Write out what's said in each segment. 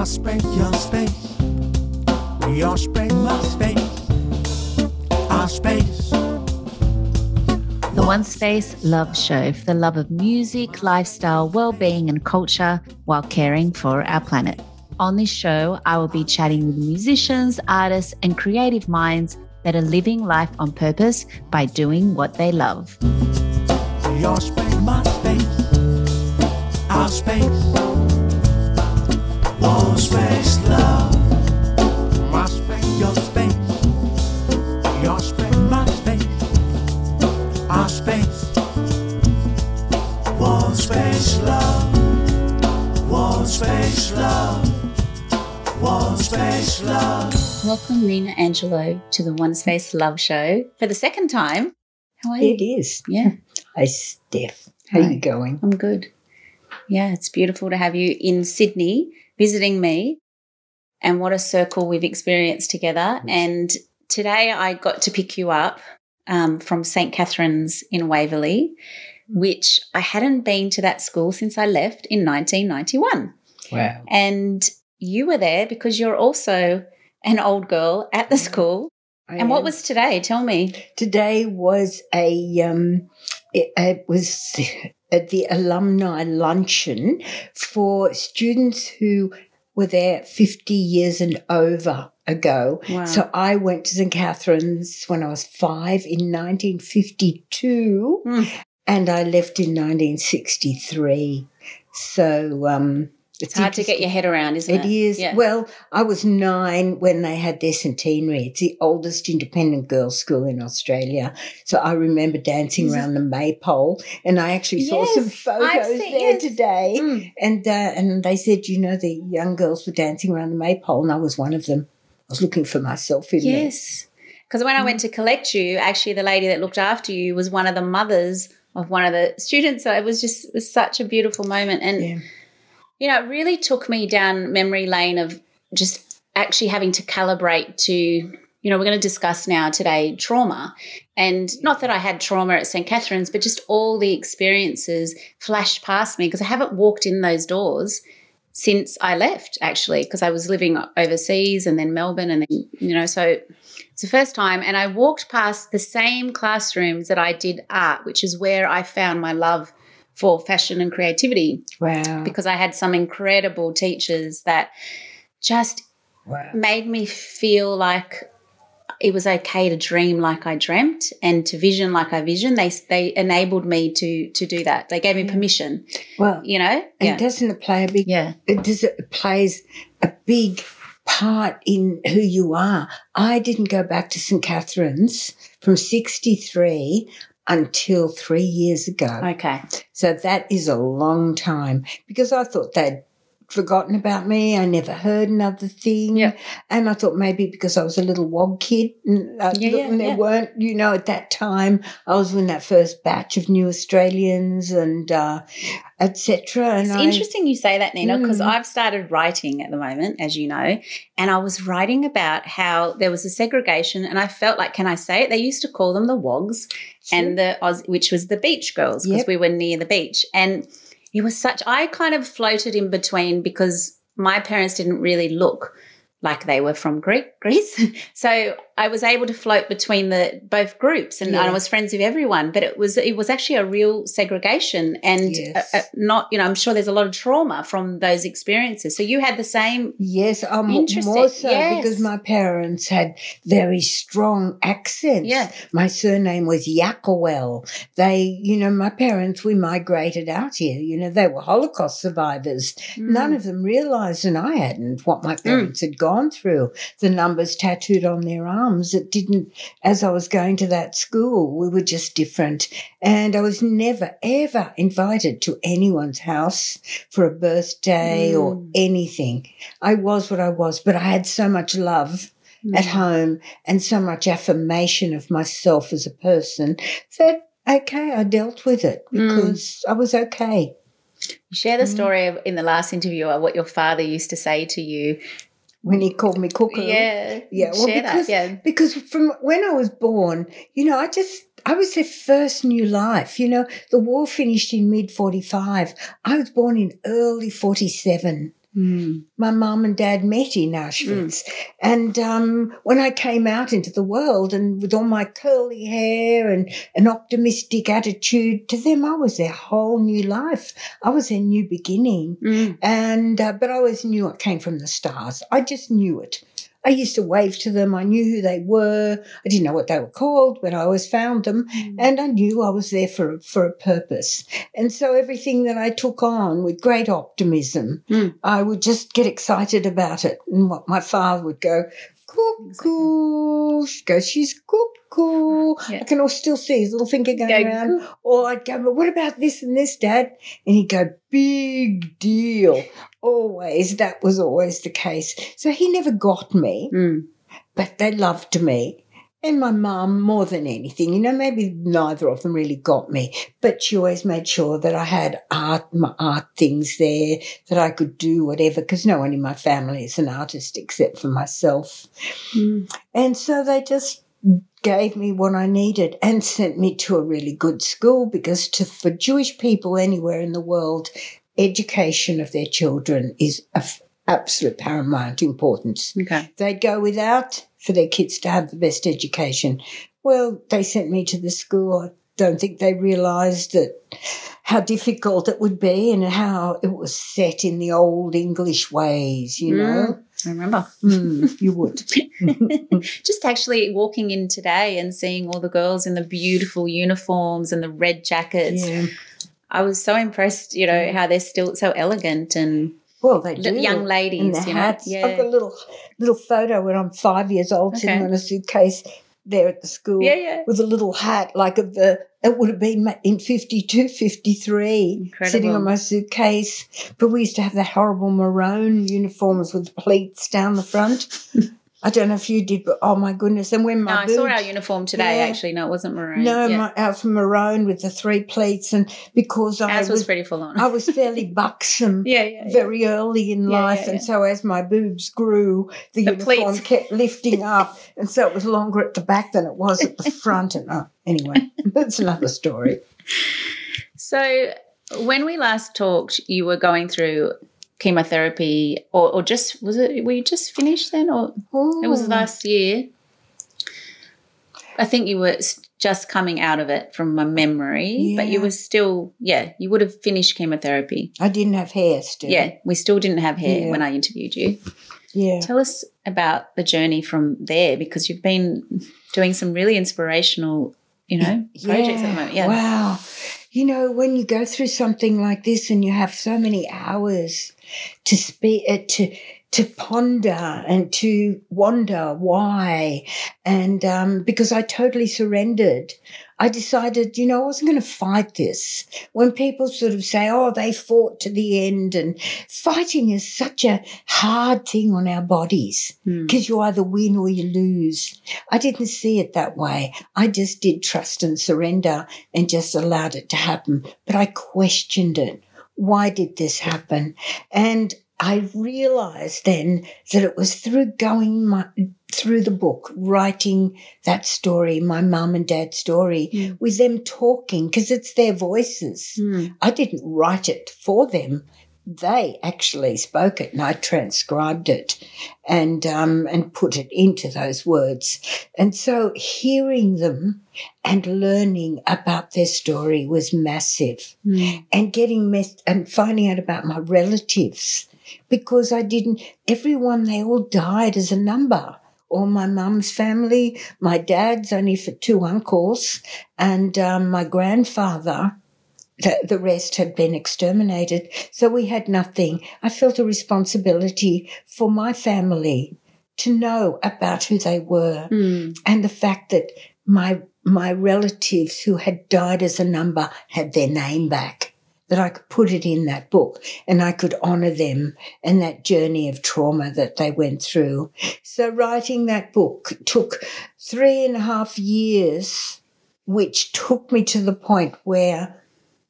Our space, your space. Your space, my space. Our space. The One Space Love Show for the love of music, lifestyle, well-being and culture while caring for our planet. On this show, I will be chatting with musicians, artists and creative minds that are living life on purpose by doing what they love. Your space, my space. Our space. One space, love. My space, your space. Your space, my space. Our space. One space, love. One space, love. One space, love. Welcome Nina Angelo to the One Space Love Show for the second time. How are you? It is. Yeah, Hi, Steph. How Hi. you going? I'm good. Yeah, it's beautiful to have you in Sydney visiting me. And what a circle we've experienced together. And today I got to pick you up um, from St. Catherine's in Waverley, which I hadn't been to that school since I left in 1991. Wow. And you were there because you're also an old girl at the school. And what was today? Tell me. today was a um it, it was at the alumni luncheon for students who were there 50 years and over ago. Wow. So I went to St. Catherine's when I was five in 1952 Mm. and I left in 1963. So um, It's hard to get your head around, isn't it? It is. Yeah. Well, I was nine when they had their centenary. It's the oldest independent girls' school in Australia. So I remember dancing around the maypole, and I actually saw some Yes, photos seen- there yes. today. Mm. And uh, and they said, you know, the young girls were dancing around the maypole, and I was one of them. I was looking for myself in there. Yes. Because when I went to collect you, actually, the lady that looked after you was one of the mothers of one of the students. So it was just it was such a beautiful moment. And, Yeah. You know, it really took me down memory lane of just actually having to calibrate to, you know, we're going to discuss now today trauma. And not that I had trauma at St. Catherine's, but just all the experiences flashed past me because I haven't walked in those doors since I left, actually, because I was living overseas and then Melbourne, and then, you know, so it's the first time. And I walked past the same classrooms that I did art, which is where I found my love for fashion and creativity Wow. because I had some incredible teachers that just Wow. made me feel like it was okay to dream like I dreamt and to vision like I visioned. They they enabled me to to do that. They gave me permission. Well, You know. and doesn't it play a big yeah. it does it plays a big part in who you are. I didn't go back to St. Catherine's from 63 until three years ago. Okay. So that is a long time because I thought they'd forgotten about me. I never heard another thing. Yeah. And I thought maybe because I was a little wog kid and, uh, Yeah, yeah, and there yeah. weren't, you know, at that time I was in that first batch of new Australians and uh, etc. And It's I, interesting you say that, Nina, because Mm. I've started writing at the moment, as you know, and I was writing about how there was a segregation, and I felt like, can I say it? They used to call them the Wogs and the Oz, which was the beach girls, because Yep. we were near the beach, and it was such. I kind of floated in between because my parents didn't really look like they were from Greek, Greece. so I was able to float between the both groups and I was friends with everyone, but it was it was actually a real segregation and Yes. uh, uh, not, you know, I'm sure there's a lot of trauma from those experiences. So you had the same Yes, um, more so Yes. because my parents had very strong accents. Yeah. My surname was Yakowel. They, you know, my parents, we migrated out here. You know, they were Holocaust survivors. None of them realized, and I hadn't, what my parents had gone through. The numbers tattooed on their arms. It didn't, as I was going to that school, we were just different. And I was never, ever invited to anyone's house for a birthday or Mm. anything. I was what I was, but I had so much love Mm. at home and so much affirmation of myself as a person that, okay, I dealt with it Mm. because I was okay. You share the Mm. story of, in the last interview of what your father used to say to you. When he called me cuckoo. Yeah. Yeah, well, because, that. Yeah. because from when I was born, you know, I just, I was their first new life. You know, the war finished in mid 45. I was born in early 47. Mm. My mum and dad met in Auschwitz. And um, when I came out into the world and with all my curly hair and an optimistic attitude, to them, I was their whole new life. I was their new beginning. Mm. And, uh, but I always knew it came from the stars. I just knew it. I used to wave to them. I knew who they were. I didn't know what they were called, but I always found them. And I knew I was there for, for a purpose. And so everything that I took on with great optimism, Mm. I would just get excited about it. And what my father would go, cuckoo. She'd go, she's cuckoo. Yeah. I can all still see his little finger going Go, around. Or I'd go, but what about this and this, Dad? And he'd go, big deal. Always. That was always the case. So he never got me, Mm. but they loved me. And my mum more than anything. You know, maybe neither of them really got me, but she always made sure that I had art, my art things there, that I could do whatever, because no one in my family is an artist except for myself. Mm. And so they just gave me what I needed and sent me to a really good school because to, for Jewish people anywhere in the world, education of their children is of absolute paramount importance. Okay. They'd go without for their kids to have the best education. Well, they sent me to the school. I don't think they realised that how difficult it would be and how it was set in the old English ways, you know. I remember. Mm, you would. Just actually walking in today and seeing all the girls in the beautiful uniforms and the red jackets. yeah. I was so impressed, you know, mm. how they're still so elegant and Well, they do. young ladies, and the you know. Yeah. I've got a little little photo when I'm five years old sitting on a suitcase there at the school yeah, yeah. with a little hat like of the it would have been in 52 53 Incredible. sitting on my suitcase but we used to have the horrible maroon uniforms with pleats down the front i don't know if you did but oh my goodness and when my No, I saw our uniform today. Yeah. Actually, no, it wasn't maroon. no yeah. my, ours were maroon with the three pleats and because i was was pretty full on. i was fairly buxom yeah, yeah, yeah. very early in Yeah, life, yeah, and so as my boobs grew, the, The uniform pleats. kept lifting up, and so it was longer at the back than it was at the front. And oh, anyway, that's another story. So, when we last talked, you were going through chemotherapy, or, or just was it? Were you just finished then, or it was Oh. last year? I think you were just coming out of it from my memory, but you were still, yeah, you would have finished chemotherapy. I didn't have hair still. Yeah, we still didn't have hair Yeah. when I interviewed you. yeah. Tell us about the journey from there because you've been doing some really inspirational, you know, projects at the moment. Yeah. Wow. You know, when you go through something like this and you have so many hours to speak, uh, to to ponder and to wonder why, and um, because I totally surrendered, I decided, you know, I wasn't going to fight this. When people sort of say, "Oh, they fought to the end," and fighting is such a hard thing on our bodies Hmm. because you either win or you lose. I didn't see it that way. I just did trust and surrender and just allowed it to happen. But I questioned it. Why did this happen? And I realized then that it was through going my, through the book, writing that story, my mum and dad's story, Mm. with them talking, because it's their voices. Hmm. I didn't write it for them. They actually spoke it, and I transcribed it and um, and put it into those words. And so, hearing them and learning about their story was massive, Hmm. and getting mess- and finding out about my relatives because I didn't. Everyone they all died as a number. All my mum's family, my dad's only for two uncles, and um, my grandfather the, the rest had been exterminated. So we had nothing. I felt a responsibility for my family to know about who they were Hmm. and the fact that my my relatives who had died as a number had their name back. That I could put it in that book and I could honor them and that journey of trauma that they went through. So writing that book took three and a half years, which took me to the point where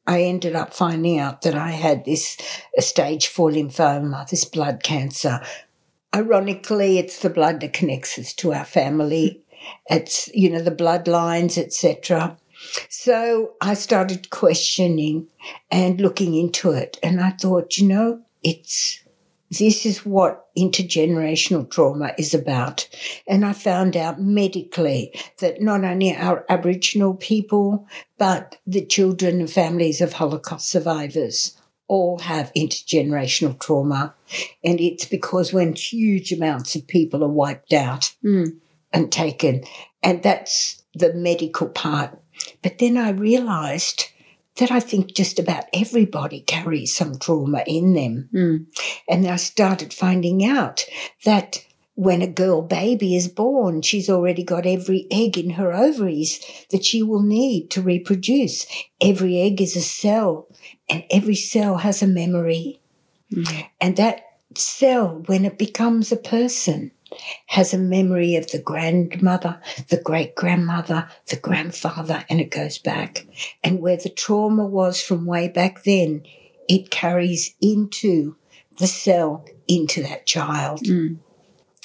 I ended up finding out that I had this stage four lymphoma, this blood cancer. Ironically, it's the blood that connects us to our family. It's, you know, the bloodlines, etc. So I started questioning and looking into it. And I thought, you know, it's this is what intergenerational trauma is about. And I found out medically that not only our Aboriginal people, but the children and families of Holocaust survivors all have intergenerational trauma. And it's because when huge amounts of people are wiped out Mm. and taken, and that's the medical part. But then I realized that I think just about everybody carries some trauma in them. Mm. And I started finding out that when a girl baby is born, she's already got every egg in her ovaries that she will need to reproduce. Every egg is a cell, and every cell has a memory. Mm. And that cell, when it becomes a person, has a memory of the grandmother, the great grandmother, the grandfather, and it goes back. And where the trauma was from way back then, it carries into the cell, into that child. Mm.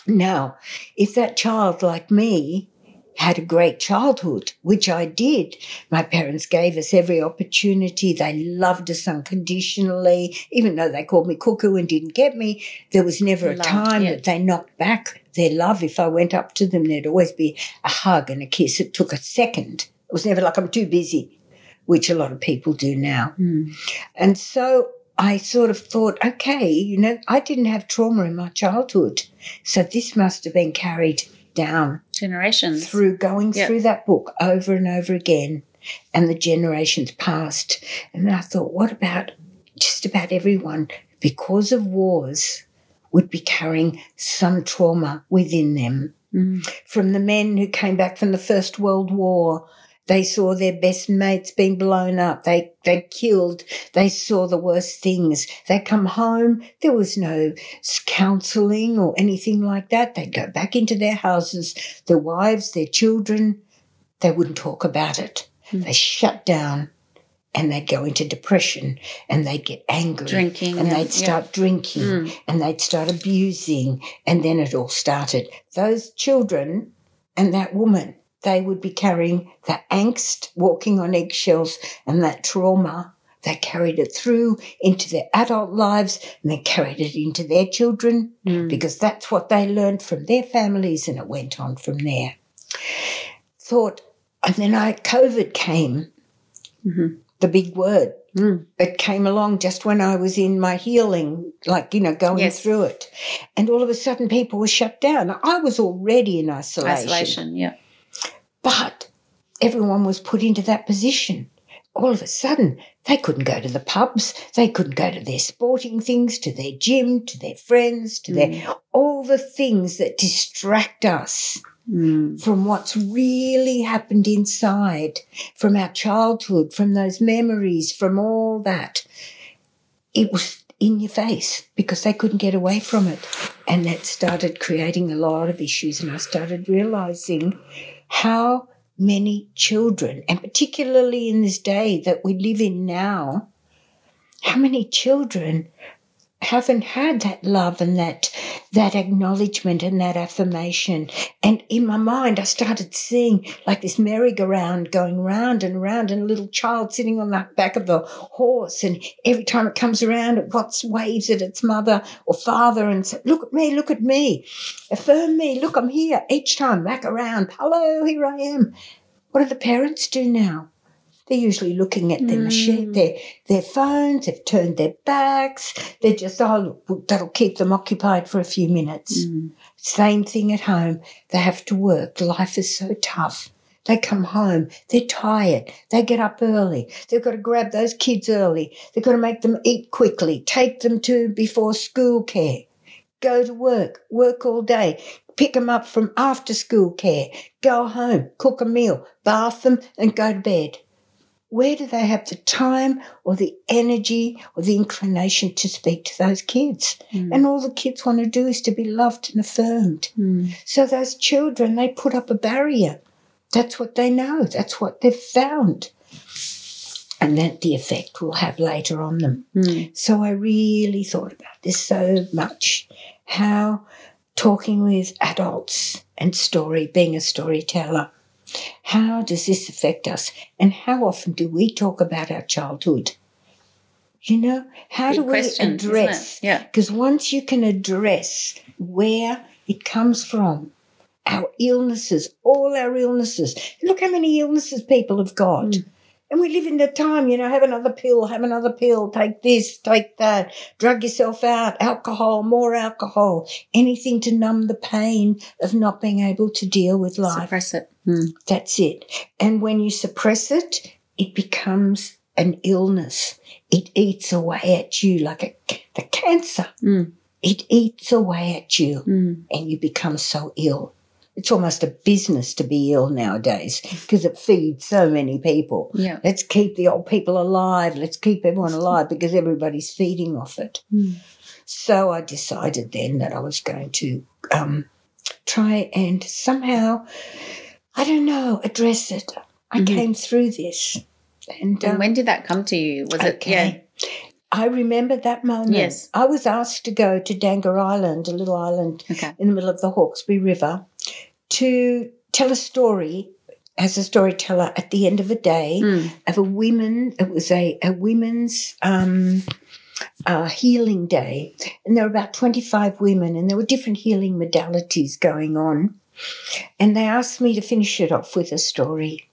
Now, if that child, like me, had a great childhood, which I did. My parents gave us every opportunity. They loved us unconditionally. Even though they called me cuckoo and didn't get me, there was never a Love, time yeah. that they knocked back their love. If I went up to them, there'd always be a hug and a kiss. It took a second. It was never like I'm too busy, which a lot of people do now. Mm. And so I sort of thought, okay, you know, I didn't have trauma in my childhood. So this must have been carried down Generations. through going Yeah. through that book over and over again and the generations passed. And I thought, what about just about everyone, because of wars, would be carrying some trauma within them? Mm. From the men who came back from the First World War, they saw their best mates being blown up. They they killed. They saw the worst things. They come home. There was no counselling or anything like that. They'd go back into their houses. Their wives, their children, they wouldn't talk about it. Mm. They shut down, and they'd go into depression, and they'd get angry, Drinking and and- they'd start drinking, Mm. and they'd start abusing, and then it all started. Those children and that woman, they would be carrying the angst, walking on eggshells, and that trauma. They carried it through into their adult lives and they carried it into their children Mm. because that's what they learned from their families and it went on from there. Thought, and then I, COVID came, Mhm. the big word Mm. it came along just when I was in my healing, like, you know, going Yes. through it. And all of a sudden, people were shut down. I was already in isolation, Isolation. Yeah. But everyone was put into that position. All of a sudden, they couldn't go to the pubs, they couldn't go to their sporting things, to their gym, to their friends, to their all the things that distract us Mm. from what's really happened inside, from our childhood, from those memories, from all that. It was in your face because they couldn't get away from it. And that started creating a lot of issues. And I started realizing how many children, and particularly in this day that we live in now, how many children haven't had that love and that that acknowledgement and that affirmation. And in my mind, I started seeing like this merry-go-round going round and round, and a little child sitting on the back of the horse. And every time it comes around, it wants waves at its mother or father and says, "Look at me, look at me, affirm me, look, I'm here." Each time, back around, "Hello, here I am." What do the parents do now? They're usually looking at their machine, their their phones. They've turned their backs. They're just oh, look, that'll keep them occupied for a few minutes. Mm. Same thing at home. They have to work. Life is so tough. They come home. They're tired. They get up early. They've got to grab those kids early. They've got to make them eat quickly. Take them to before school care. Go to work. Work all day. Pick them up from after school care. Go home. Cook a meal. Bath them and go to bed where do they have the time or the energy or the inclination to speak to those kids? Mm. And all the kids want to do is to be loved and affirmed. Mm. So those children, they put up a barrier. That's what they know. That's what they've found. And that the effect will have later on them. Mm. So I really thought about this so much. How talking with adults and story, being a storyteller, how does this affect us? And how often do we talk about our childhood? You know, how Big do we address? Yeah. Because once you can address where it comes from, our illnesses, all our illnesses. Look how many illnesses people have got. Mm. And we live in the time, you know, have another pill, have another pill, take this, take that, drug yourself out, alcohol, more alcohol, anything to numb the pain of not being able to deal with life. Suppress it. Mm. That's it. And when you suppress it, it becomes an illness. It eats away at you like a, the cancer. Mm. It eats away at you Mm. and you become so ill. It's almost a business to be ill nowadays because it feeds so many people. Yeah. Let's keep the old people alive. Let's keep everyone alive because everybody's feeding off it. Mm. So I decided then that I was going to um, try and somehow, I don't know, address it. I Mhm. came through this. And, And um, when did that come to you? Was it? Yeah. I remember that moment. Yes. I was asked to go to Dangar Island, a little island Okay. in the middle of the Hawkesbury River, to tell a story as a storyteller at the end of a day Mm. of a women. It was a, a women's um, uh, healing day. And there were about 25 women, and there were different healing modalities going on. And they asked me to finish it off with a story.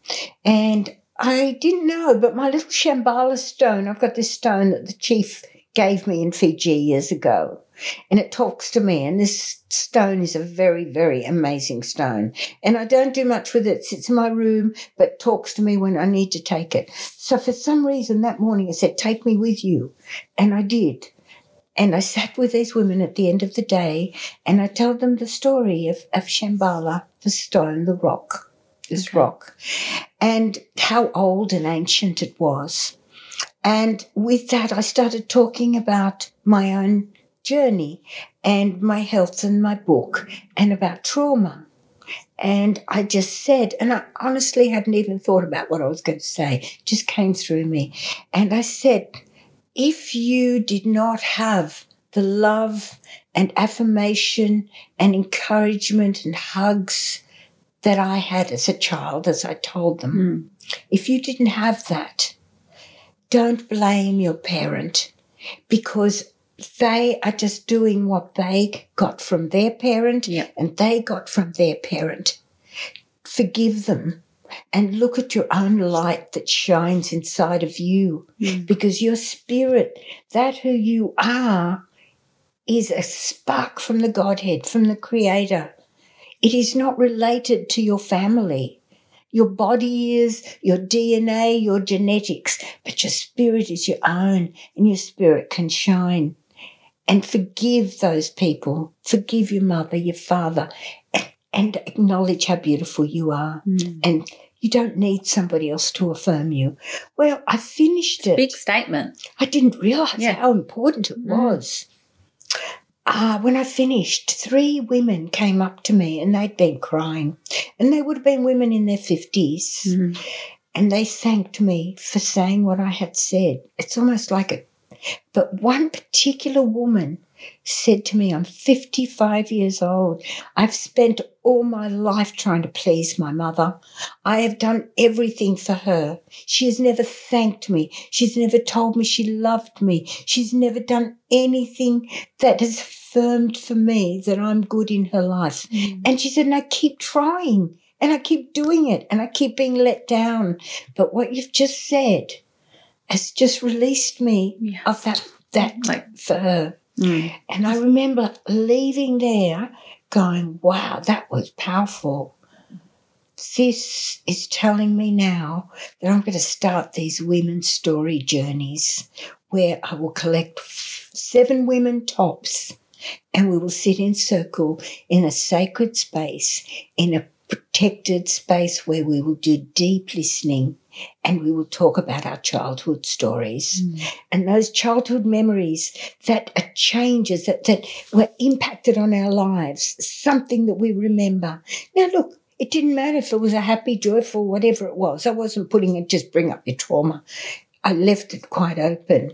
And I didn't know, but my little Shambhala stone, I've got this stone that the chief gave me in Fiji years ago. And it talks to me. And this stone is a very, very amazing stone. And I don't do much with it. It sits in my room, but talks to me when I need to take it. So for some reason that morning I said, Take me with you. And I did. And I sat with these women at the end of the day and I told them the story of, of Shambhala, the stone, the rock, this Okay. rock, and how old and ancient it was. And with that, I started talking about my own journey and my health and my book and about trauma. And I just said, and I honestly hadn't even thought about what I was going to say, just came through me. And I said, if you did not have the love and affirmation and encouragement and hugs that I had as a child, as I told them, Mm. if you didn't have that, don't blame your parent because they are just doing what they got from their parent Yeah. and they got from their parent. Forgive them and look at your own light that shines inside of you Mm. because your spirit, that who you are, is a spark from the Godhead, from the Creator. It is not related to your family. Your body is, your DNA, your genetics, but your spirit is your own and your spirit can shine. And forgive those people. Forgive your mother, your father, and, acknowledge how beautiful you are. Mm. And you don't need somebody else to affirm you. Well, I finished it. Big statement. I didn't realize Yeah. how important it Mm. was. Uh, when I finished, three women came up to me and they'd been crying. And they would have been women in their 50s. Mm. And they thanked me for saying what I had said. It's almost like a. But one particular woman said to me, I'm 55 years old. I've spent all my life trying to please my mother. I have done everything for her. She has never thanked me. She's never told me she loved me. She's never done anything that has affirmed for me that I'm good in her life. Mm. And she said, and I keep trying and I keep doing it and I keep being let down. But what you've just said has just released me Yeah. of that, that Like- for her. Mm. And I remember leaving there going, wow, that was powerful. This is telling me now that I'm going to start these women's story journeys where I will collect seven women tops and we will sit in circle in a sacred space, in a protected space where we will do deep listening and we will talk about our childhood stories Mm. and those childhood memories that are changes that, that were impacted on our lives, something that we remember. Now, look, it didn't matter if it was a happy, joyful, whatever it was. I wasn't putting it just bring up your trauma. I left it quite open.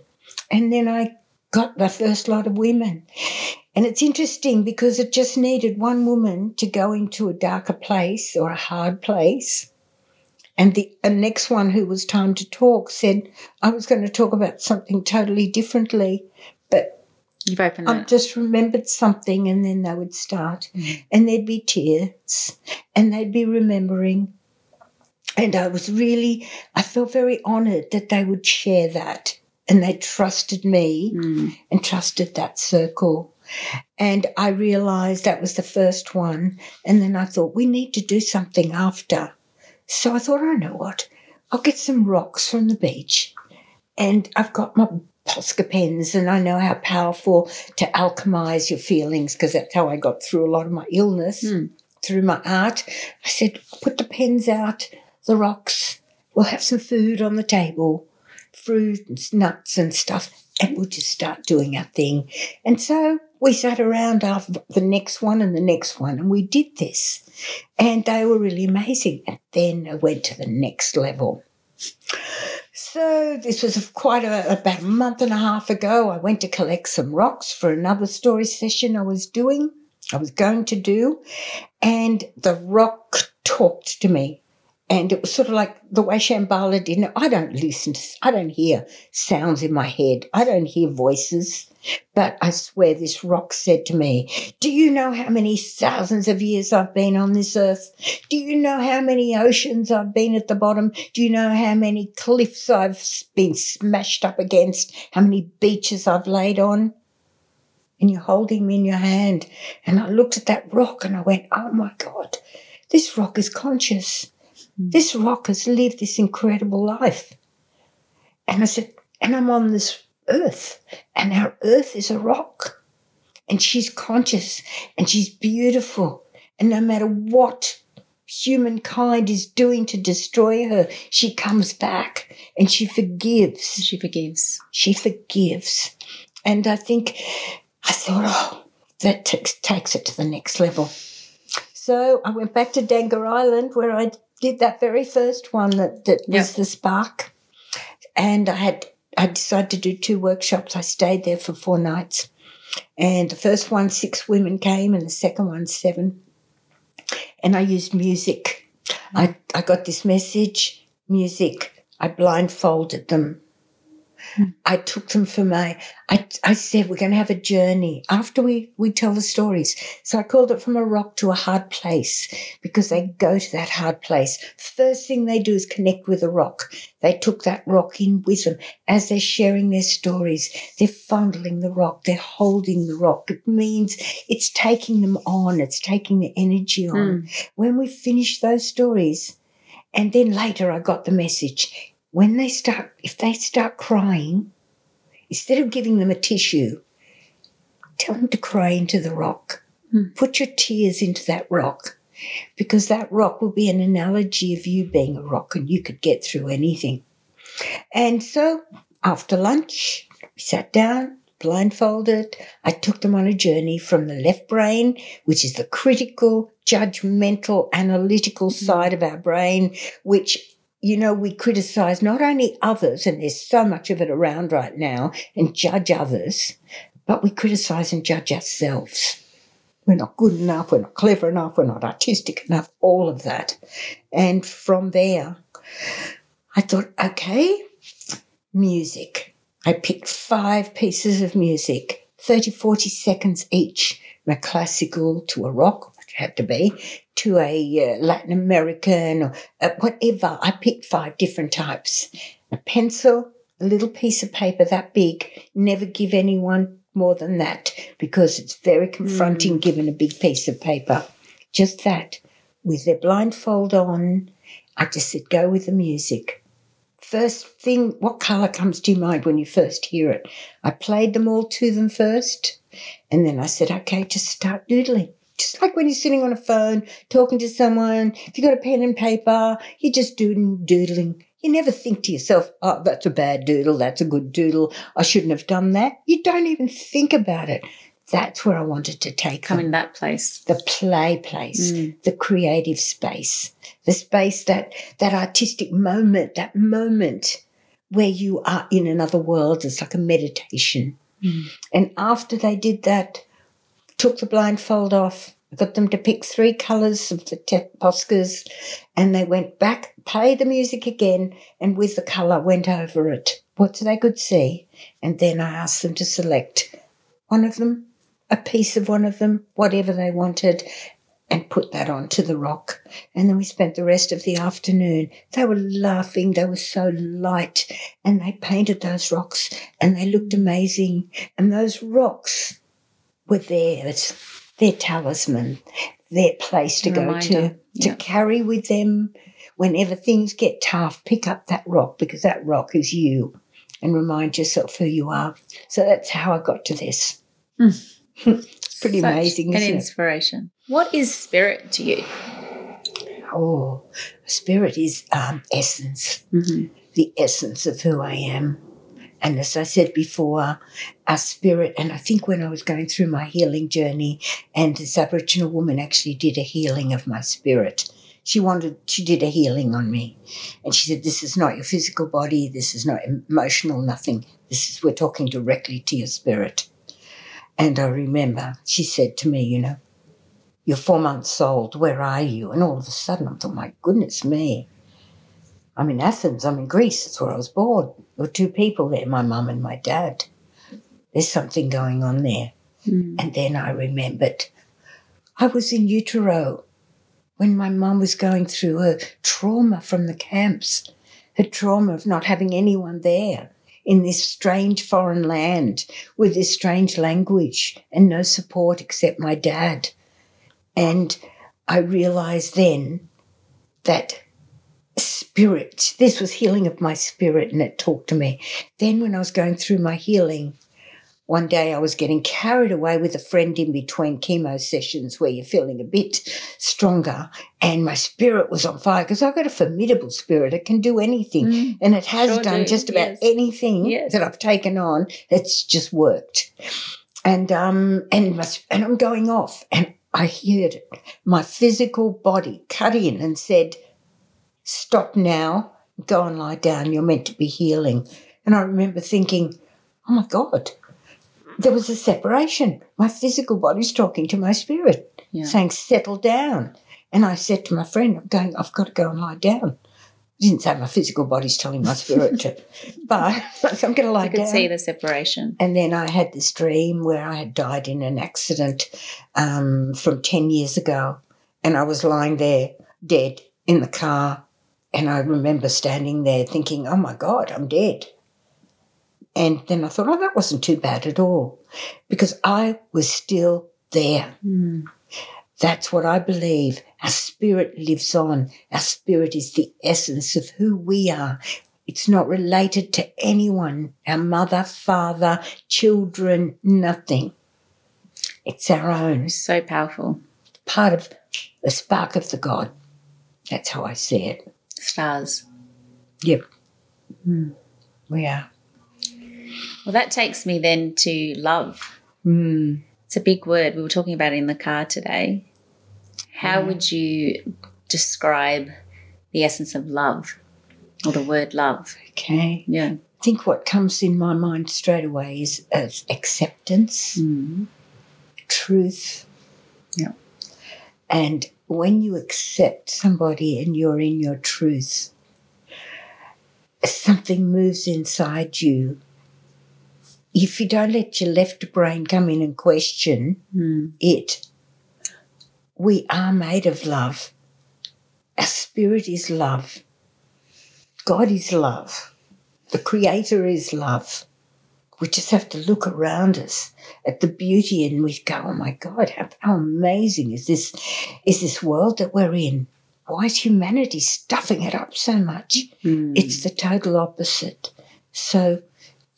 And then I got the first lot of women. And it's interesting because it just needed one woman to go into a darker place or a hard place. And the uh, next one who was time to talk said, I was going to talk about something totally differently, but You've opened I just remembered something and then they would start. And there'd be tears and they'd be remembering. And I was really, I felt very honored that they would share that and they trusted me Mm. and trusted that circle. And I realized that was the first one. And then I thought, we need to do something after. So I thought, I know what? I'll get some rocks from the beach. And I've got my Posca pens, and I know how powerful to alchemize your feelings because that's how I got through a lot of my illness Mm. through my art. I said, put the pens out, the rocks, we'll have some food on the table, fruit and nuts and stuff, and we'll just start doing our thing. And so we sat around after the next one and the next one, and we did this. And they were really amazing. And then I went to the next level. So this was quite a, about a month and a half ago. I went to collect some rocks for another story session I was doing. I was going to do, and the rock talked to me. And it was sort of like the way Shambhala did. Now, I don't listen to, I don't hear sounds in my head. I don't hear voices. But I swear this rock said to me, Do you know how many thousands of years I've been on this earth? Do you know how many oceans I've been at the bottom? Do you know how many cliffs I've been smashed up against? How many beaches I've laid on? And you're holding me in your hand. And I looked at that rock and I went, Oh my God, this rock is conscious. Hmm. This rock has lived this incredible life. And I said, And I'm on this earth, and our earth is a rock. And she's conscious and she's beautiful. And no matter what humankind is doing to destroy her, she comes back and she forgives. She forgives. She forgives. And I think, I thought, oh, that takes, takes it to the next level. So I went back to Dangar Island where I did that very first one that, that was the spark. And I had I decided to do two workshops. I stayed there for four nights. And the first one, six women came, and the second one, seven. And I used music. I, I got this message, music. I blindfolded them. I took them for my, I, I said, we're going to have a journey after we, we tell the stories. So I called it from a rock to a hard place because they go to that hard place. First thing they do is connect with a rock. They took that rock in with them as they're sharing their stories. They're fondling the rock. They're holding the rock. It means it's taking them on. It's taking the energy on. Hmm. When we finish those stories, and then later I got the message. When they start, if they start crying, instead of giving them a tissue, tell them to cry into the rock. Hmm. Put your tears into that rock because that rock will be an analogy of you being a rock and you could get through anything. And so after lunch, we sat down, blindfolded. I took them on a journey from the left brain, which is the critical, judgmental, analytical hmm. side of our brain, which you know, we criticize not only others, and there's so much of it around right now, and judge others, but we criticize and judge ourselves. We're not good enough, we're not clever enough, we're not artistic enough, all of that. And from there, I thought, okay, music. I picked five pieces of music, 30, 40 seconds each, from a classical to a rock, had to be, to a uh, Latin American or uh, whatever. I picked five different types. A pencil, a little piece of paper that big. Never give anyone more than that because it's very confronting given a big piece of paper. Just that. With their blindfold on, I just said, go with the music. First thing, what colour comes to your mind when you first hear it? I played them all to them first, and then I said, okay, just start doodling. Just like when you're sitting on a phone talking to someone, if you've got a pen and paper, you're just doodling, doodling. You never think to yourself, oh, that's a bad doodle, that's a good doodle, I shouldn't have done that. You don't even think about it. That's where I wanted to take Come them in that place. the play place, Mm. the creative space, the space that that artistic moment, that moment where you are in another world. It's like a meditation. Mm. And after they did that, took the blindfold off, got them to pick three colours of the te- Poscas and they went back, play the music again, and with the colour went over it, what they could see. And then I asked them to select one of them, a piece of one of them, whatever they wanted, and put that onto the rock. And then we spent the rest of the afternoon. They were laughing, they were so light, and they painted those rocks and they looked amazing. And those rocks were theirs, their talisman, their place to go to, to yeah. carry with them whenever things get tough. Pick up that rock because that rock is you and remind yourself who you are. So that's how I got to this. it's pretty Such amazing, An isn't it? inspiration. What is spirit to you? Oh, spirit is um, essence, Mm-hmm. the essence of who I am. And as I said before, our spirit, and I think when I was going through my healing journey, and this Aboriginal woman actually did a healing of my spirit. She wanted, she did a healing on me. And she said, This is not your physical body, this is not emotional, nothing. This is, we're talking directly to your spirit. And I remember she said to me, You know, you're four months old, where are you? And all of a sudden I thought, My goodness me. I'm in Athens, I'm in Greece, that's where I was born. There were two people there, my mum and my dad. There's something going on there. Hmm. And then I remembered I was in utero when my mum was going through her trauma from the camps, her trauma of not having anyone there in this strange foreign land with this strange language and no support except my dad. And I realized then that spirit, this was healing of my spirit, and it talked to me. Then, when I was going through my healing, one day I was getting carried away with a friend in between chemo sessions where you're feeling a bit stronger, and my spirit was on fire because I've got a formidable spirit. It can do anything, and it has Sure done do, just about yes. anything Yes. that I've taken on. It's just worked, and um, and my, and I'm going off, and I heard it. My physical body cut in and said, "Stop now. Go and lie down. You're meant to be healing." And I remember thinking, "Oh my God." there was a separation. My physical body's talking to my spirit, Yeah. saying, settle down. And I said to my friend, I'm going, I've got to go and lie down. I didn't say my physical body's telling my spirit to, but I'm going to lie down. I could down. see the separation. And then I had this dream where I had died in an accident um, from 10 years ago. And I was lying there dead in the car. And I remember standing there thinking, oh my God, I'm dead. And then I thought, oh, that wasn't too bad at all because I was still there. Hmm. That's what I believe. Our spirit lives on. Our spirit is the essence of who we are. It's not related to anyone, our mother, father, children, nothing. It's our own, It's So powerful. part of the spark of the God. That's how I see it. Stars. Yep. We are. Well, that takes me then to love. Mm. It's a big word. We were talking about it in the car today. How would you describe the essence of love or the word love? Okay. Yeah. I think what comes in my mind straight away is uh, acceptance, truth. Yeah. And when you accept somebody and you're in your truth, something moves inside you. If you don't let your left brain come in and question hmm. it, we are made of love. Our spirit is love. God is love. The Creator is love. We just have to look around us at the beauty and we go, oh my God, how, how amazing is this, is this world that we're in? Why is humanity stuffing it up so much? It's the total opposite. So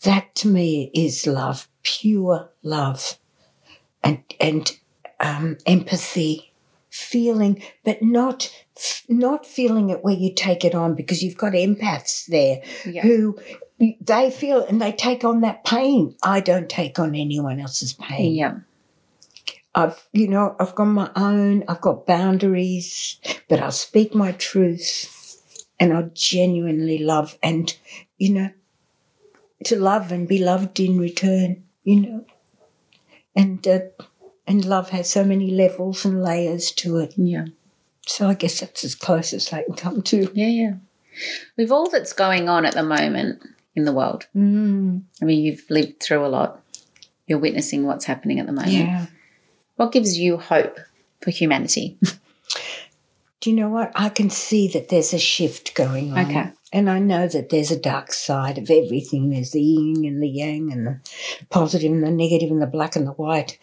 that to me is love, pure love and, and um, empathy, feeling, but not not feeling it where you take it on because you've got empaths there Yeah. who they feel and they take on that pain. I don't take on anyone else's pain. Yeah. I've, you know, I've got my own, I've got boundaries, but I'll speak my truth and I'll genuinely love and, you know, to love and be loved in return, you know. And uh, And love has so many levels and layers to it. Yeah. So I guess that's as close as I can come to. Yeah, yeah. With all that's going on at the moment in the world, Mm, I mean, you've lived through a lot. You're witnessing what's happening at the moment. yeah. What gives you hope for humanity? Do you know what? I can see that there's a shift going on. Okay. And I know that there's a dark side of everything. There's the yin and the yang and the positive and the negative and the black and the white.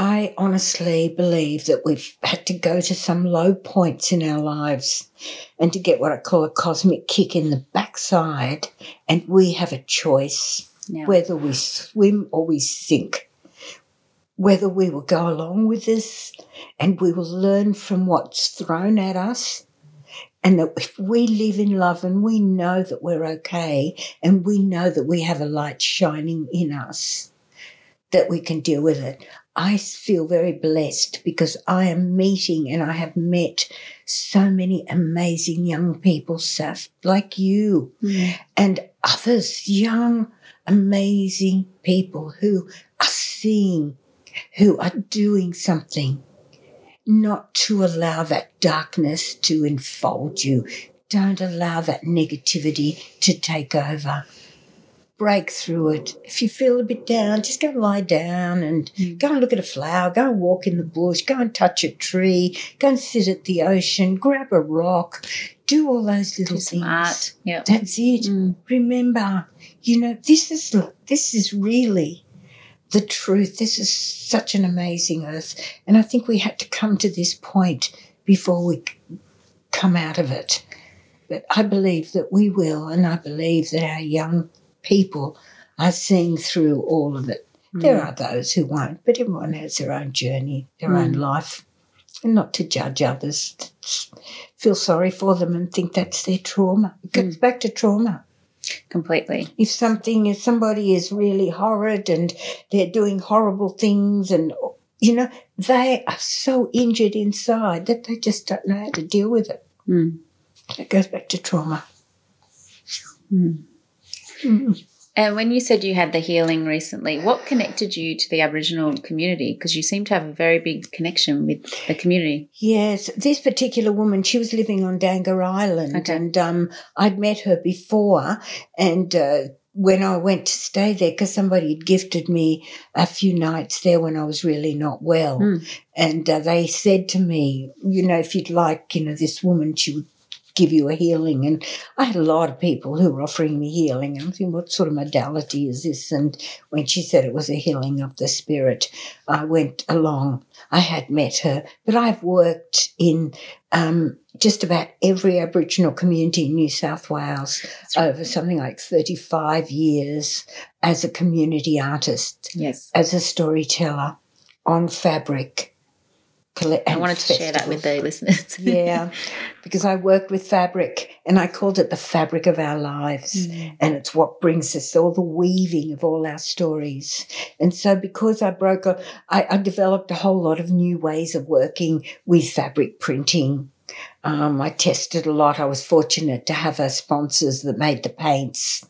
I honestly believe that we've had to go to some low points in our lives and to get what I call a cosmic kick in the backside. And we have a choice Now, whether we swim or we sink, whether we will go along with this and we will learn from what's thrown at us. And that if we live in love and we know that we're okay and we know that we have a light shining in us, that we can deal with it. I feel very blessed because I am meeting and I have met so many amazing young people, Steph, like you Mm. and others, young, amazing people who are seeing, who are doing something, not to allow that darkness to enfold you. Don't allow that negativity to take over. Break through it. If you feel a bit down, just go lie down and go and look at a flower, go and walk in the bush, go and touch a tree, go and sit at the ocean, grab a rock, do all those little do things. art. Yeah. That's it. Mm. Remember, you know, this is this is really the truth. This is such an amazing earth, and I think we had to come to this point before we come out of it. But I believe that we will, and I believe that our young people are seeing through all of it. There hmm. are those who won't, but everyone has their own journey, their own hmm. life, and not to judge others. Feel sorry for them and think that's their trauma. It goes hmm. back to trauma. Completely. If something, if somebody is really horrid and they're doing horrible things and, you know, they are so injured inside that they just don't know how to deal with it. Mm. It goes back to trauma. And when you said you had the healing recently, what connected you to the Aboriginal community? Because you seem to have a very big connection with the community. Yes, this particular woman, she was living on Dangar Island, Okay. and um, I'd met her before. And uh, when I went to stay there, because somebody had gifted me a few nights there when I was really not well, Mm. and uh, they said to me, you know, if you'd like, you know, this woman, she would give you a healing. And I had a lot of people who were offering me healing. And I'm thinking, what sort of modality is this? And when she said it was a healing of the spirit, I went along. I had met her, but I've worked in um, just about every Aboriginal community in New South Wales over something like 35 years as a community artist, Yes. as a storyteller on fabric. I wanted to share that with the listeners. yeah, because I worked with fabric and I called it the fabric of our lives. And it's what brings us all the weaving of all our stories. And so, because I broke, a, I, I developed a whole lot of new ways of working with fabric printing. Um, I tested a lot. I was fortunate to have our sponsors that made the paints.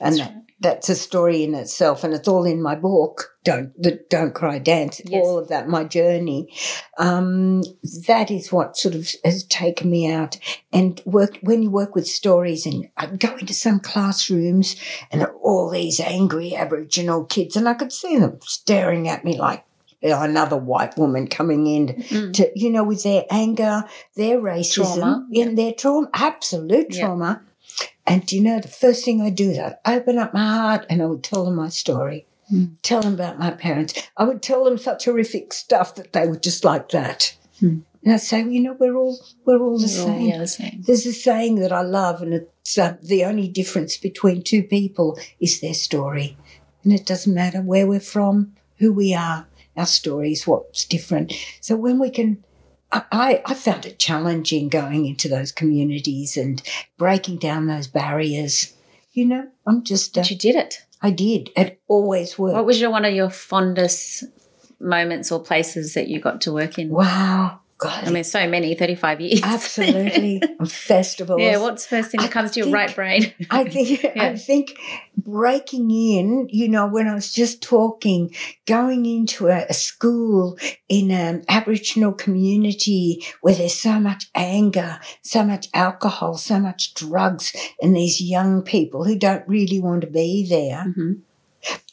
And That's that, that's a story in itself, and it's all in my book. Don't the Don't Cry Dance. Yes. All of that, my journey. Um, that is what sort of has taken me out. And work when you work with stories, and I'd go into some classrooms, and all these angry Aboriginal kids, and I could see them staring at me like another white woman coming in Mm. to you know with their anger, their racism, Trauma, and their trauma, absolute trauma. And you know, the first thing I do is I'd open up my heart and I would tell them my story, Mm. tell them about my parents. I would tell them such horrific stuff that they would just like that. Mm. And I'd say, you know, we're all we're all the We're all, same. yeah, the same. There's a saying that I love, and it's uh, the only difference between two people is their story. And it doesn't matter where we're from, who we are, our story is what's different. So when we can, I, I, found it challenging going into those communities and breaking down those barriers. You know, I'm just, uh, But you did it. I did. It always worked. What was your one of your fondest moments or places that you got to work in? Wow. God. I mean, so many, 35 years. absolutely. Festivals. yeah, what's the first thing that I comes to your right brain? I think I think breaking in, you know, when I was just talking, going into a, a school in an Aboriginal community where there's so much anger, so much alcohol, so much drugs, and these young people who don't really want to be there, Mhm.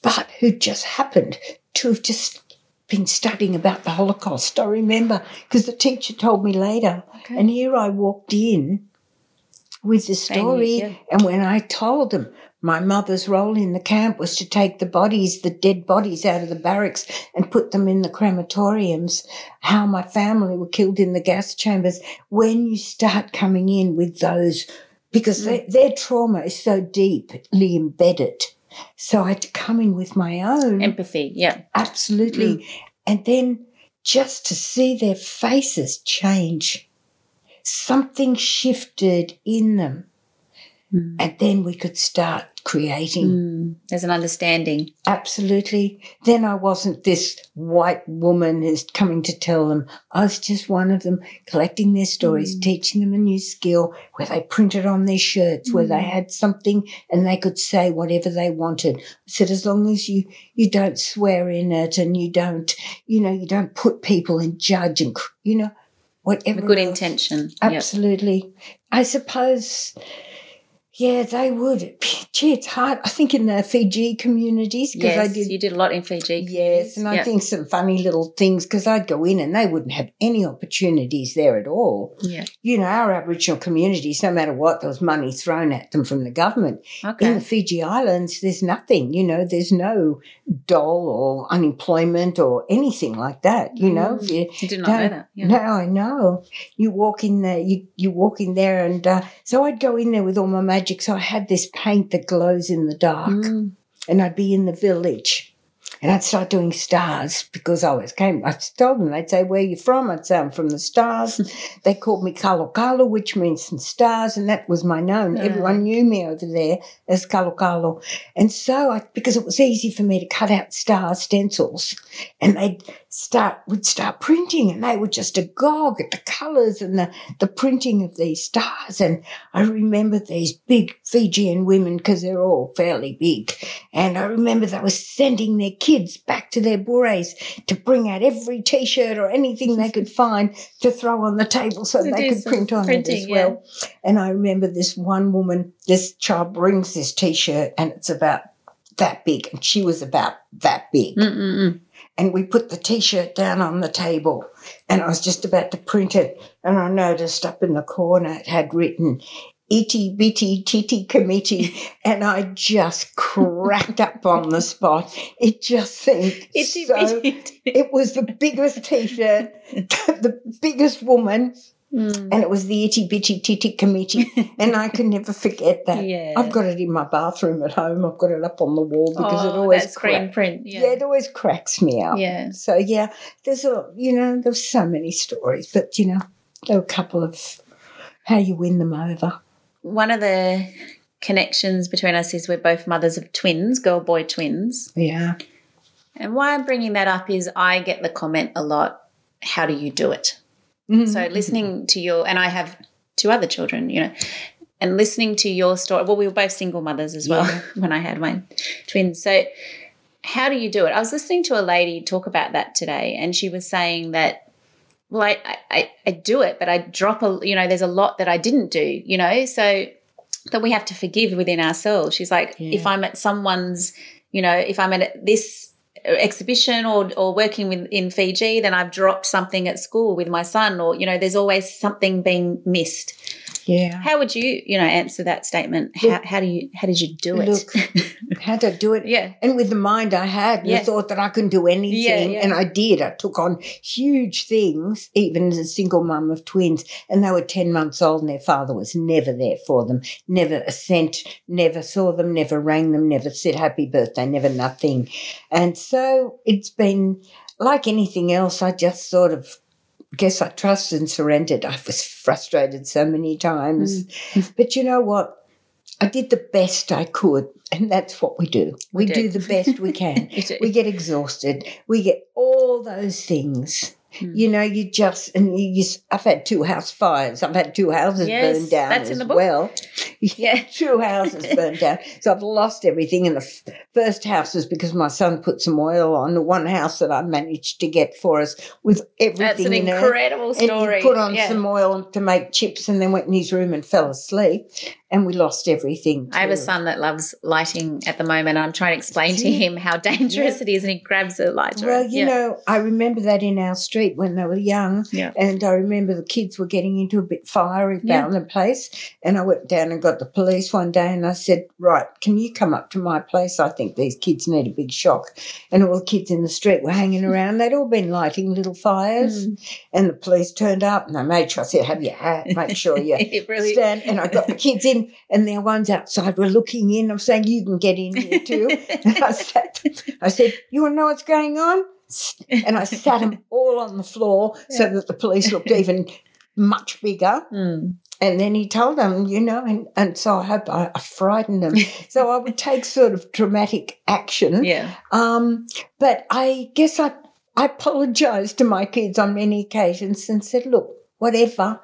but who just happened to have just been studying about the Holocaust. I remember because the teacher told me later, Okay. and here I walked in with the story, yeah. and when I told them my mother's role in the camp was to take the bodies, the dead bodies out of the barracks and put them in the crematoriums, how my family were killed in the gas chambers, when you start coming in with those, because Mm. their, their trauma is so deeply embedded. So I had to come in with my own. Empathy, yeah. Absolutely. Mm. And then just to see their faces change, something shifted in them. Mm. And then we could start creating. Mm. There's an understanding. Absolutely. Then I wasn't this white woman who's coming to tell them. I was just one of them collecting their stories, Mm. teaching them a new skill where they printed on their shirts, where they Mm. had something and they could say whatever they wanted. I said, as long as you, you don't swear in it and you don't, you know, you don't put people in judge and, you know, whatever. A good else. intention. Yep. Absolutely. I suppose, yeah, they would. Gee, it's hard. I think in the Fiji communities, because Yes, I did. you did a lot in Fiji. Yes, and I Yep. think some funny little things because I'd go in and they wouldn't have any opportunities there at all. Yeah. You know, our Aboriginal communities, no matter what, there was money thrown at them from the government. In Okay. the Fiji Islands, there's nothing, you know, there's no dole or unemployment or anything like that, you know. Mm. If you, You did not know that. Yeah. no, I know. You walk in there, you, you walk in there, and uh, so I'd go in there with all my magic. So I had this paint that glows in the dark, Mm. and I'd be in the village. And I'd start doing stars because I always came. I told them, they'd say, Where you from? I'd say, I'm from the stars. they called me Kalu, which means some stars, and that was my known. Ah. Everyone knew me over there as Kalu. And so, I, because it was easy for me to cut out star stencils, and they'd start, would start printing, and they were just agog at the colours and the, the printing of these stars. And I remember these big Fijian women, because they're all fairly big, and I remember they were sending their kids back to their bures to bring out every t-shirt or anything they could find to throw on the table so they could print on it as well. And I remember this one woman, this child brings this t-shirt and it's about that big and she was about that big. Mm-mm-mm. And we put the t-shirt down on the table and I was just about to print it and I noticed up in the corner it had written itty bitty titty committee and I just cracked up on the spot. It just seemed Itty so bitty. it was the biggest t-shirt, the biggest woman, Mm. and it was the itty bitty titty committee. and I can never forget that. Yeah. I've got it in my bathroom at home. I've got it up on the wall because it Oh, always that screen crack- print. yeah. Yeah. it always cracks me up. Yeah. So yeah, there's a you know, there's so many stories, but you know, there are a couple of how you win them over. One of the connections between us is we're both mothers of twins, girl boy twins. Yeah. And why I'm bringing that up is I get the comment a lot how do you do it? Mm-hmm. So listening to your, and I have two other children, you know, and listening to your story. Well, we were both single mothers as well Yeah. when I had my twins. So, how do you do it? I was listening to a lady talk about that today, and she was saying that, well, I, I, I do it, but I drop a, you know, there's a lot that I didn't do, you know, so that we have to forgive within ourselves. She's like, Yeah. if I'm at someone's, you know, if I'm at this exhibition or or working with in Fiji, then I've dropped something at school with my son, or you know, there's always something being missed. Yeah. How would you, you know, answer that statement? How, how do you, how did you do it? Look, how I do it. yeah, And with the mind I had, Yeah. I thought that I couldn't do anything. Yeah, yeah. And I did. I took on huge things, even as a single mum of twins. And they were 10 months old, and their father was never there for them. Never a cent, never saw them, never rang them, never said happy birthday, never nothing. And so it's been like anything else, I just sort of guess I trusted and surrendered. I was frustrated so many times. Mm. But you know what? I did the best I could, and that's what we do. We, We do. the best we can. We get exhausted. We get all those things. Hmm. You know, you just and you, you. I've had two house fires. I've had two houses Yes, burned down that's in as the book. well. Yeah. two houses burned down. So I've lost everything. And the f- first house was because my son put some oil on the one house that I managed to get for us with everything That's an in it. incredible And he put on Yeah. some oil to make chips and then went in his room and fell asleep. And we lost everything. I have a son that loves lighting at the moment. I'm trying to explain to him how dangerous it is, and he grabs a lighter. Well, you yeah. know, I remember that in our street when they were young. Yeah. And I remember the kids were getting into a bit fiery Yeah. the place. And I went down and got the police one day and I said, Right, can you come up to my place? I think these kids need a big shock. And all the kids in the street were hanging around. They'd all been lighting little fires. Mm. And the police turned up and they made sure I said, Have your hat, make sure you really. stand. And I got the kids in, and their ones outside were looking in. I'm saying, You can get in here too. I, sat, I said, You want to know what's going on? And I sat them all on the floor so that the police looked even much bigger. Mm. And then he told them, you know, and, and so I hope I, I frightened them. so I would take sort of dramatic action. Yeah. Um, but I guess I, I apologized to my kids on many occasions and said, look, whatever.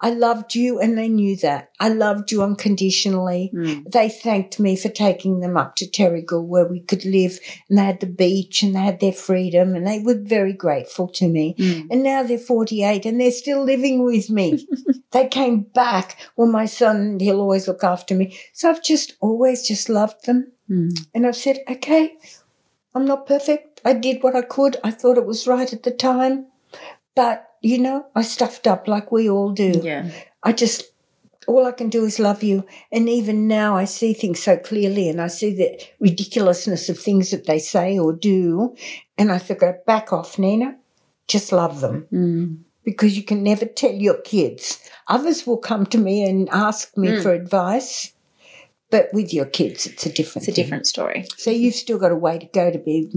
I loved you and they knew that. I loved you unconditionally. Mm. They thanked me for taking them up to Terrigal where we could live and they had the beach and they had their freedom and they were very grateful to me. Mm. And now they're 48 and they're still living with me. they came back. Well, my son, he'll always look after me. So I've just always just loved them. Mm. And I've said, okay, I'm not perfect. I did what I could. I thought it was right at the time. But, you know, I stuffed up like we all do. Yeah. I just, all I can do is love you. And even now I see things so clearly and I see the ridiculousness of things that they say or do. And I think, back off, Nina. Just love them Mm. because you can never tell your kids. Others will come to me and ask me Mm. for advice. But with your kids, it's a different It's a different story. So you've still got a way to go to be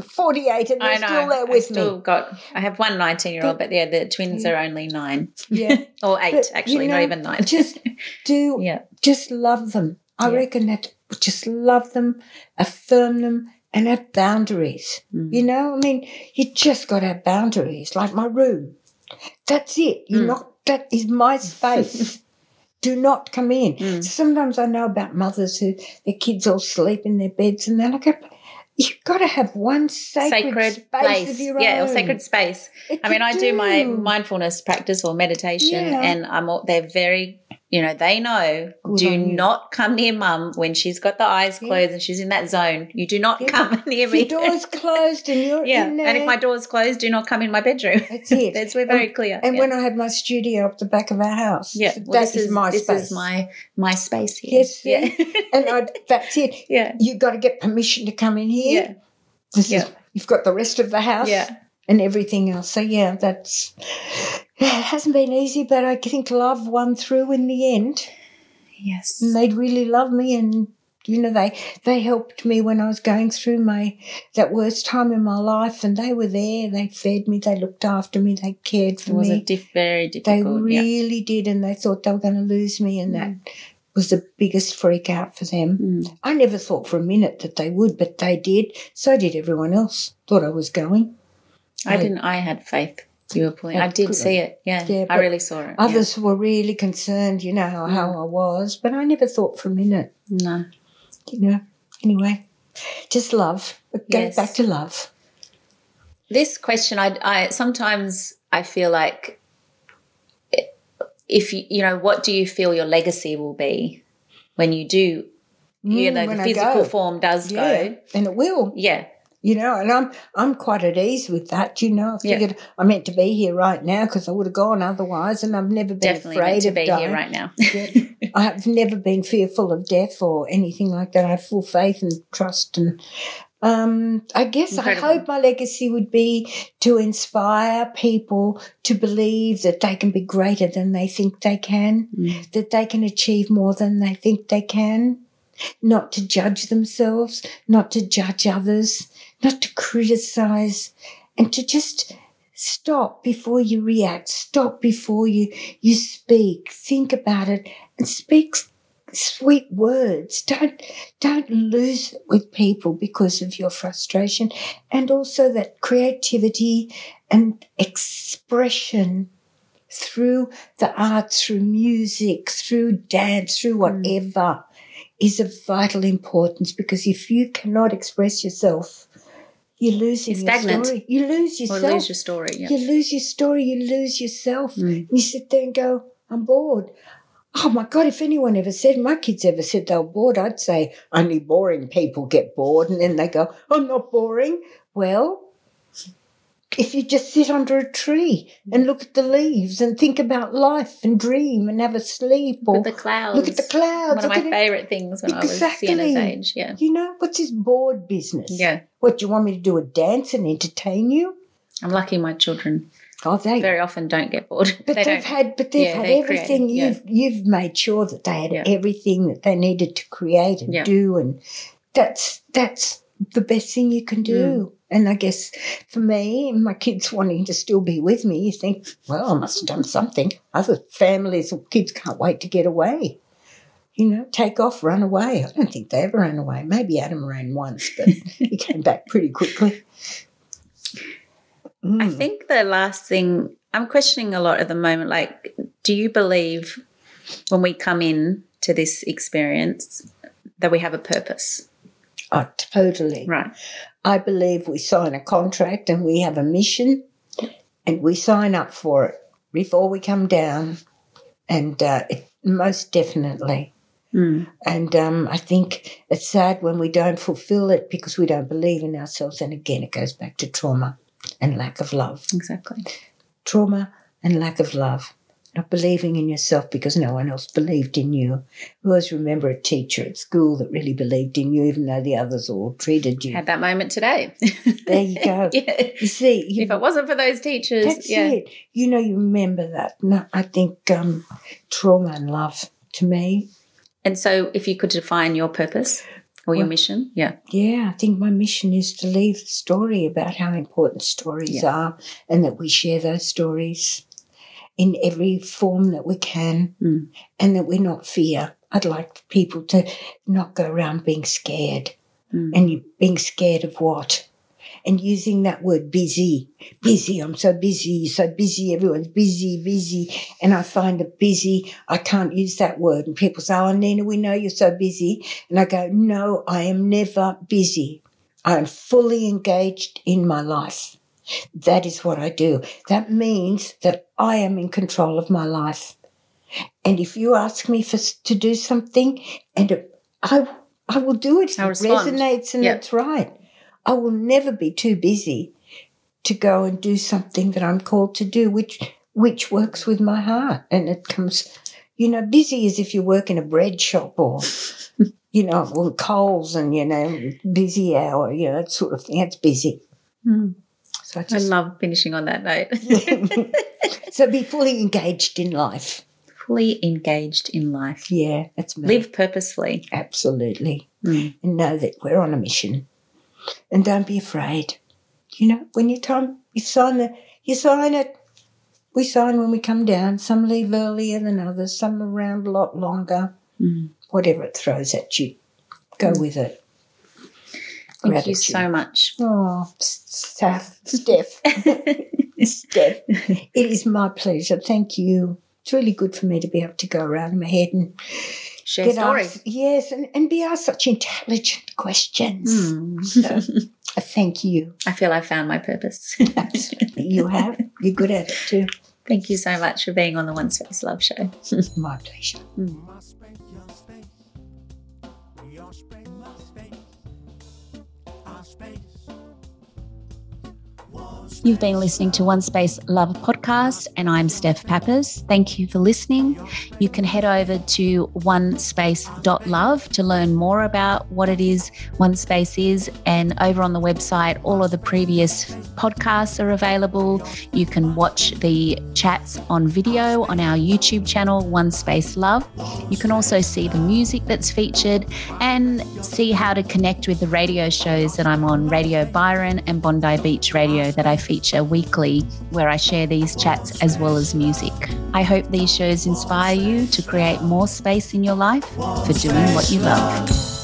48 and they're know. still there I've with still me. got. I have one 19 year old, but yeah, the twins are only nine Yeah. or eight, But, you actually, not even nine. just do yeah. just love them. I Yeah. reckon that just love them, affirm them, and have boundaries. Mm. You know, I mean, you just got to have boundaries, like my room. That's it. You're Mm. not, that is my space. Do not come in. Mm. Sometimes I know about mothers who their kids all sleep in their beds and they're like, you've got to have one sacred, Sacred space place, of your yeah, own. or sacred space. It I mean, I do my mindfulness practice or meditation, Yeah. and I'm all, they're very, you know, they know. Good do not come near mum when she's got the eyes Yeah. closed and she's in that zone. You do not Yeah. come near If me. your door's closed and you're yeah, in there. and if my door's closed, do not come in my bedroom. That's it. That's we're very clear. And yeah. when I had my studio up the back of our house, yeah, that well, this is my this space. is my my space here. Yes, yeah, and I, that's it. yeah, You got to get permission to come in here. yeah, This Yeah. is, you've got the rest of the house yeah. and everything else. So yeah, that's it hasn't been easy, but I think love won through in the end. Yes. And they'd really love me, and you know they they helped me when I was going through my that worst time in my life, and they were there. They fed me, they looked after me, they cared for It was me. a diff- very They difficult. yeah. really did, and they thought they were going to lose me, and that was the biggest freak out for them. Mm. I never thought for a minute that they would, but they did. So did everyone else. Thought I was going. I didn't. I had faith. You were pulling. I Yeah, did see it. Yeah, Yeah, I really saw it. yeah. Others were really concerned, you know, how, how I was, but I never thought for a minute, No. you know. Anyway, just love. It goes Yes. back to love. This question, I, I sometimes I feel like if you, you know, what do you feel your legacy will be when you do, you Mm, know, the physical form does Yeah, go. and it will. Yeah. You know, and I'm I'm quite at ease with that. You know, I Yeah. figured I meant to be here right now because I would have gone otherwise, and I've never been Definitely afraid to of be dying. here right now. Yeah. I've never been fearful of death or anything like that. I have full faith and trust, and um, I guess Incredible. I hope my legacy would be to inspire people to believe that they can be greater than they think they can, Mm. that they can achieve more than they think they can, not to judge themselves, not to judge others, not to criticize, and to just stop before you react, stop before you you speak, think about it, and speak sweet words. Don't don't lose it with people because of your frustration, and also that creativity and expression through the arts, through music, through dance, through hmm. whatever is of vital importance. Because if you cannot express yourself, you lose your story. You lose Or yourself. lose your story. Yeah. You lose your story, you lose yourself. Mm. You sit there and go, I'm bored. Oh my God, if anyone ever said, my kids ever said they were bored, I'd say only boring people get bored. And then they go, I'm not boring. Well, if you just sit under a tree and look at the leaves and think about life and dream and have a sleep or Look at the clouds. look at the clouds. One of my favourite things when I was Exactly. Sienna's age. Yeah. You know, what's this bored business? Yeah. What, do you want me to do a dance and entertain you? I'm lucky my children Oh, they very often don't get bored. But they have had, but they've Yeah, had everything. yeah. You've you've made sure that they had Yeah. everything that they needed to create and do, and that's that's the best thing you can do. Mm. And I guess for me, my kids wanting to still be with me, you think, well, I must have done something. Other families or kids can't wait to get away. You know, take off, run away. I don't think they ever ran away. Maybe Adam ran once, but he came back pretty quickly. I Mm. think the last thing I'm questioning a lot at the moment, like, do you believe when we come in to this experience that we have a purpose? Oh, totally. Right. I believe we sign a contract and we have a mission and we sign up for it before we come down. And uh, it, most definitely. Mm. And um, I think it's sad when we don't fulfill it because we don't believe in ourselves. And again, it goes back to trauma and lack of love. Exactly. Trauma and lack of love. Not believing in yourself because no one else believed in you. I always remember a teacher at school that really believed in you, even though the others all treated you. Had that moment today. There you go. yeah. You see, you, If it wasn't for those teachers, That's yeah. it. You know, you remember that. No, I think um, trauma and love to me. And so, if you could define your purpose or your mission, yeah, Yeah, I think my mission is to leave a story about how important stories Yeah. are and that we share those stories in every form that we can Mm. and that we're not fear. I'd like people to not go around being scared. Mm. And being scared of what? And using that word busy. Busy, I'm so busy, so busy, everyone's busy, busy. And I find that busy, I can't use that word. And people say, Oh, Nina, we know you're so busy. And I go, No, I am never busy. I am fully engaged in my life. That is what I do. That means that I am in control of my life. And if you ask me for to do something, and it, I I will do it if I'll it respond. resonates and Yep. it's right. I will never be too busy to go and do something that I'm called to do, which which works with my heart, and it comes. You know, busy as if you work in a bread shop or, you know, or Coles and you know, busy hour. You know, that sort of thing. That's busy. Mm. I love finishing on that note. so be fully engaged in life. Fully engaged in life. Yeah, that's me. Live purposefully. absolutely, Mm. and know that we're on a mission. And don't be afraid. You know, when you time you sign the you sign it. We sign when we come down. Some leave earlier than others. Some around a lot longer. Mm. Whatever it throws at you, go with it. Thank you so much. Oh, Steph, Steph, Steph. It is my pleasure. Thank you. It's really good for me to be able to go around in my head and Share stories. yes, and, and be asked such intelligent questions. Mm. So, thank you. I feel I found my purpose. Absolutely. You have. You're good at it too. Thank you so much for being on the One Space Love Show. My pleasure. My You've been listening to One Space Love podcast, and I'm Steph Pappas. Thank you for listening. You can head over to onespace.love to learn more about what it is One Space is. And over on the website, all of the previous podcasts are available. You can watch the chats on video on our YouTube channel, One Space Love. You can also see the music that's featured and see how to connect with the radio shows that I'm on Radio Byron and Bondi Beach Radio that I feature weekly, where I share these chats as well as music. I hope these shows inspire you to create more space in your life for doing what you love.